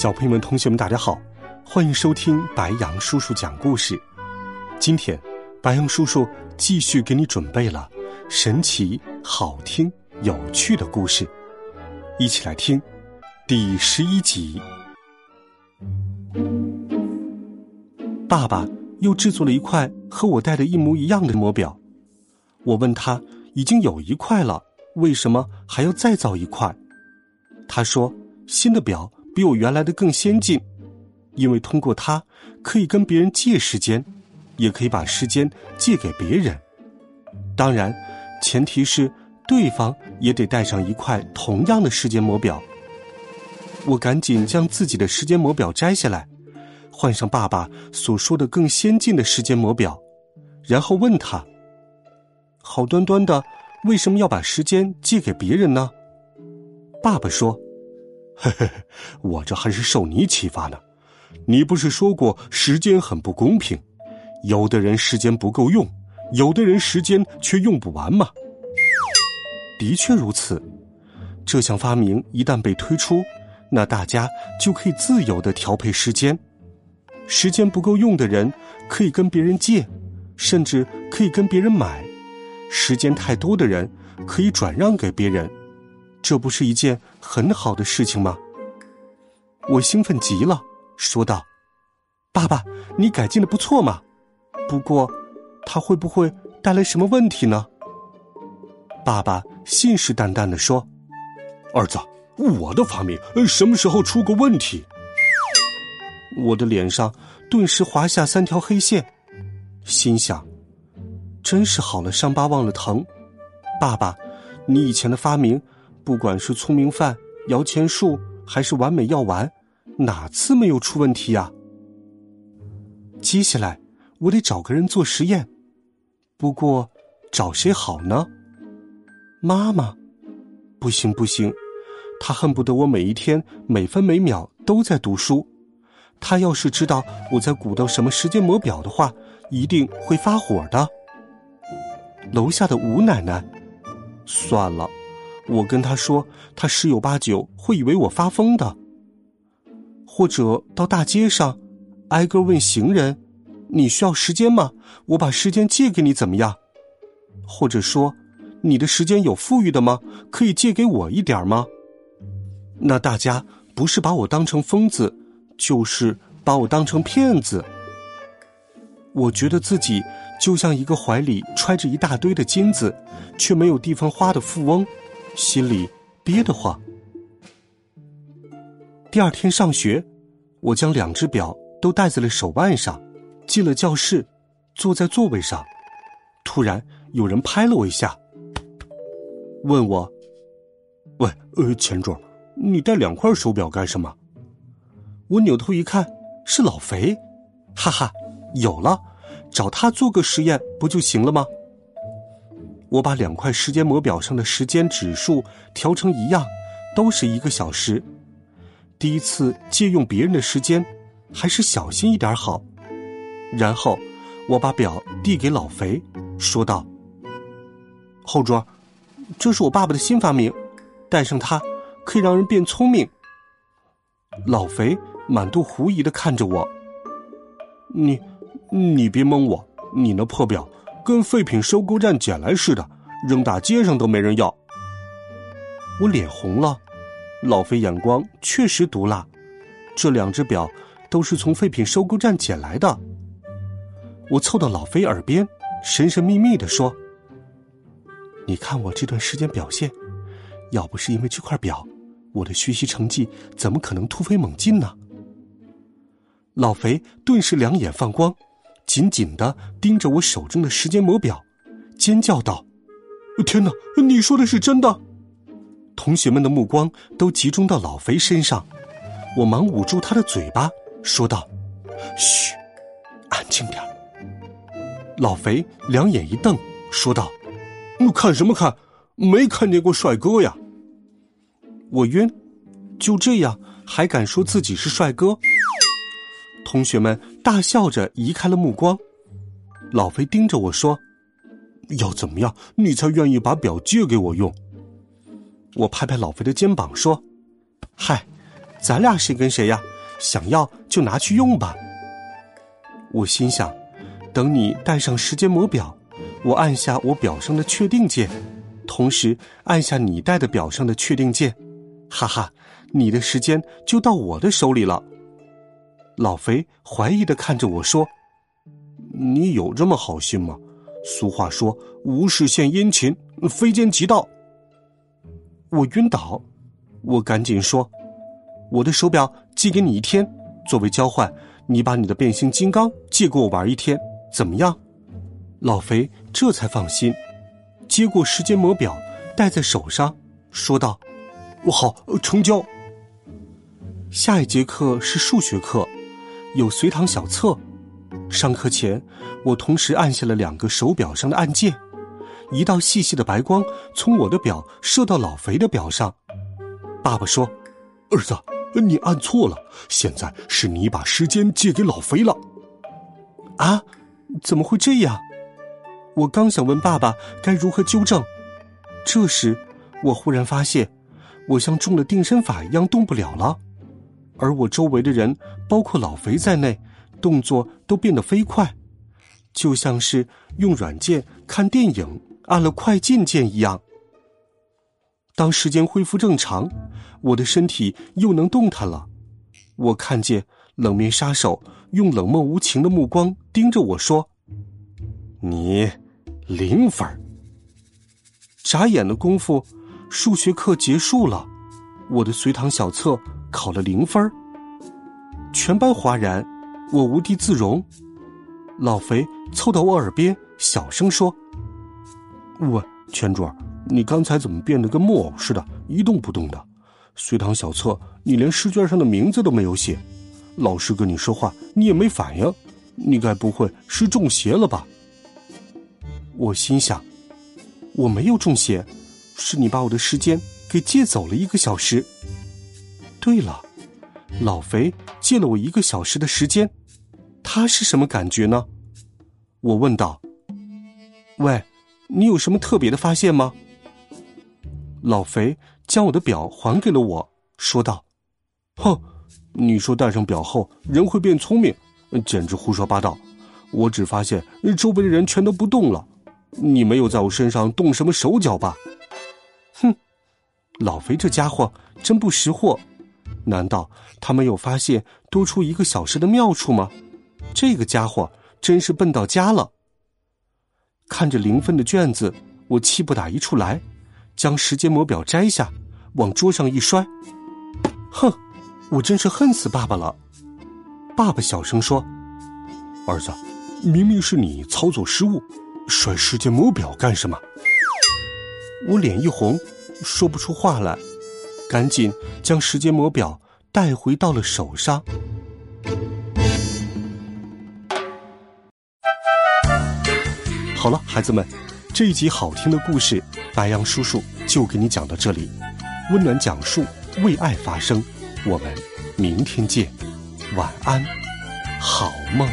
小朋友们、同学们，大家好，欢迎收听白羊叔叔讲故事。今天，白羊叔叔继续给你准备了神奇、好听、有趣的故事，一起来听第十一集。爸爸又制作了一块和我戴的一模一样的魔表，我问他已经有一块了，为什么还要再造一块？他说新的表。比我原来的更先进，因为通过它可以跟别人借时间，也可以把时间借给别人。当然，前提是对方也得带上一块同样的时间魔表。我赶紧将自己的时间魔表摘下来，换上爸爸所说的更先进的时间魔表，然后问他：“好端端的，为什么要把时间借给别人呢？”爸爸说。嘿嘿，我这还是受你启发呢。你不是说过时间很不公平，有的人时间不够用，有的人时间却用不完吗？的确如此。这项发明一旦被推出，那大家就可以自由的调配时间。时间不够用的人可以跟别人借，甚至可以跟别人买；时间太多的人可以转让给别人。这不是一件很好的事情吗？我兴奋极了，说道：“爸爸，你改进的不错嘛。不过，它会不会带来什么问题呢？”爸爸信誓旦旦的说：“儿子，我的发明什么时候出过问题？”我的脸上顿时划下三条黑线，心想：“真是好了伤疤忘了疼。”爸爸，你以前的发明。不管是聪明饭、摇钱树，还是完美药丸，哪次没有出问题呀？接下来我得找个人做实验，不过找谁好呢？妈妈，不行不行，她恨不得我每一天每分每秒都在读书。她要是知道我在鼓捣什么时间魔表的话，一定会发火的。楼下的吴奶奶，算了。我跟他说，他十有八九会以为我发疯的。或者到大街上，挨个问行人：“你需要时间吗？我把时间借给你，怎么样？”或者说：“你的时间有富裕的吗？可以借给我一点吗？”那大家不是把我当成疯子，就是把我当成骗子。我觉得自己就像一个怀里揣着一大堆的金子，却没有地方花的富翁。心里憋得慌。第二天上学，我将两只表都戴在了手腕上，进了教室，坐在座位上。突然有人拍了我一下，问我：“喂，呃，钱壮，你戴两块手表干什么？”我扭头一看，是老肥，哈哈，有了，找他做个实验不就行了吗？我把两块时间魔表上的时间指数调成一样，都是一个小时。第一次借用别人的时间，还是小心一点好。然后我把表递给老肥，说道：“后桌，这是我爸爸的新发明，带上它可以让人变聪明。”老肥满肚狐疑的看着我：“你，你别蒙我，你那破表。”跟废品收购站捡来似的，扔大街上都没人要。我脸红了，老肥眼光确实毒辣。这两只表都是从废品收购站捡来的。我凑到老肥耳边，神神秘秘的说：“你看我这段时间表现，要不是因为这块表，我的学习成绩怎么可能突飞猛进呢？”老肥顿时两眼放光。紧紧的盯着我手中的时间魔表，尖叫道：“天哪！你说的是真的？”同学们的目光都集中到老肥身上，我忙捂住他的嘴巴，说道：“嘘，安静点老肥两眼一瞪，说道：“看什么看？没看见过帅哥呀？”我晕，就这样还敢说自己是帅哥？同学们大笑着移开了目光。老肥盯着我说：“要怎么样，你才愿意把表借给我用？”我拍拍老肥的肩膀说：“嗨，咱俩谁跟谁呀？想要就拿去用吧。”我心想，等你戴上时间魔表，我按下我表上的确定键，同时按下你戴的表上的确定键，哈哈，你的时间就到我的手里了。老肥怀疑的看着我说。你有这么好心吗？俗话说，无事献殷勤，非奸即盗。我晕倒，我赶紧说：“我的手表借给你一天，作为交换，你把你的变形金刚借给我玩一天，怎么样？”老肥这才放心，接过时间魔表，戴在手上，说道：“我好，成交。”下一节课是数学课，有随堂小测。上课前，我同时按下了两个手表上的按键，一道细细的白光从我的表射到老肥的表上。爸爸说：“儿子，你按错了，现在是你把时间借给老肥了。”啊，怎么会这样？我刚想问爸爸该如何纠正，这时我忽然发现，我像中了定身法一样动不了了，而我周围的人，包括老肥在内。动作都变得飞快，就像是用软件看电影按了快进键一样。当时间恢复正常，我的身体又能动弹了。我看见冷面杀手用冷漠无情的目光盯着我说：“你零分。”眨眼的功夫，数学课结束了，我的随堂小测考了零分，全班哗然。我无地自容，老肥凑到我耳边小声说：“喂，全卓，你刚才怎么变得跟木偶似的，一动不动的？随堂小测，你连试卷上的名字都没有写，老师跟你说话你也没反应，你该不会是中邪了吧？”我心想：“我没有中邪，是你把我的时间给借走了一个小时。”对了，老肥借了我一个小时的时间。他是什么感觉呢？我问道。喂，你有什么特别的发现吗？老肥将我的表还给了我，说道：“哼，你说戴上表后人会变聪明，简直胡说八道。我只发现周围的人全都不动了，你没有在我身上动什么手脚吧？”哼，老肥这家伙真不识货，难道他没有发现多出一个小时的妙处吗？这个家伙真是笨到家了。看着零分的卷子，我气不打一处来，将时间魔表摘下，往桌上一摔。哼，我真是恨死爸爸了。爸爸小声说：“儿子，明明是你操作失误，摔时间魔表干什么？”我脸一红，说不出话来，赶紧将时间魔表带回到了手上。好了，孩子们，这一集好听的故事，白杨叔叔就给你讲到这里。温暖讲述，为爱发声。我们明天见，晚安，好梦。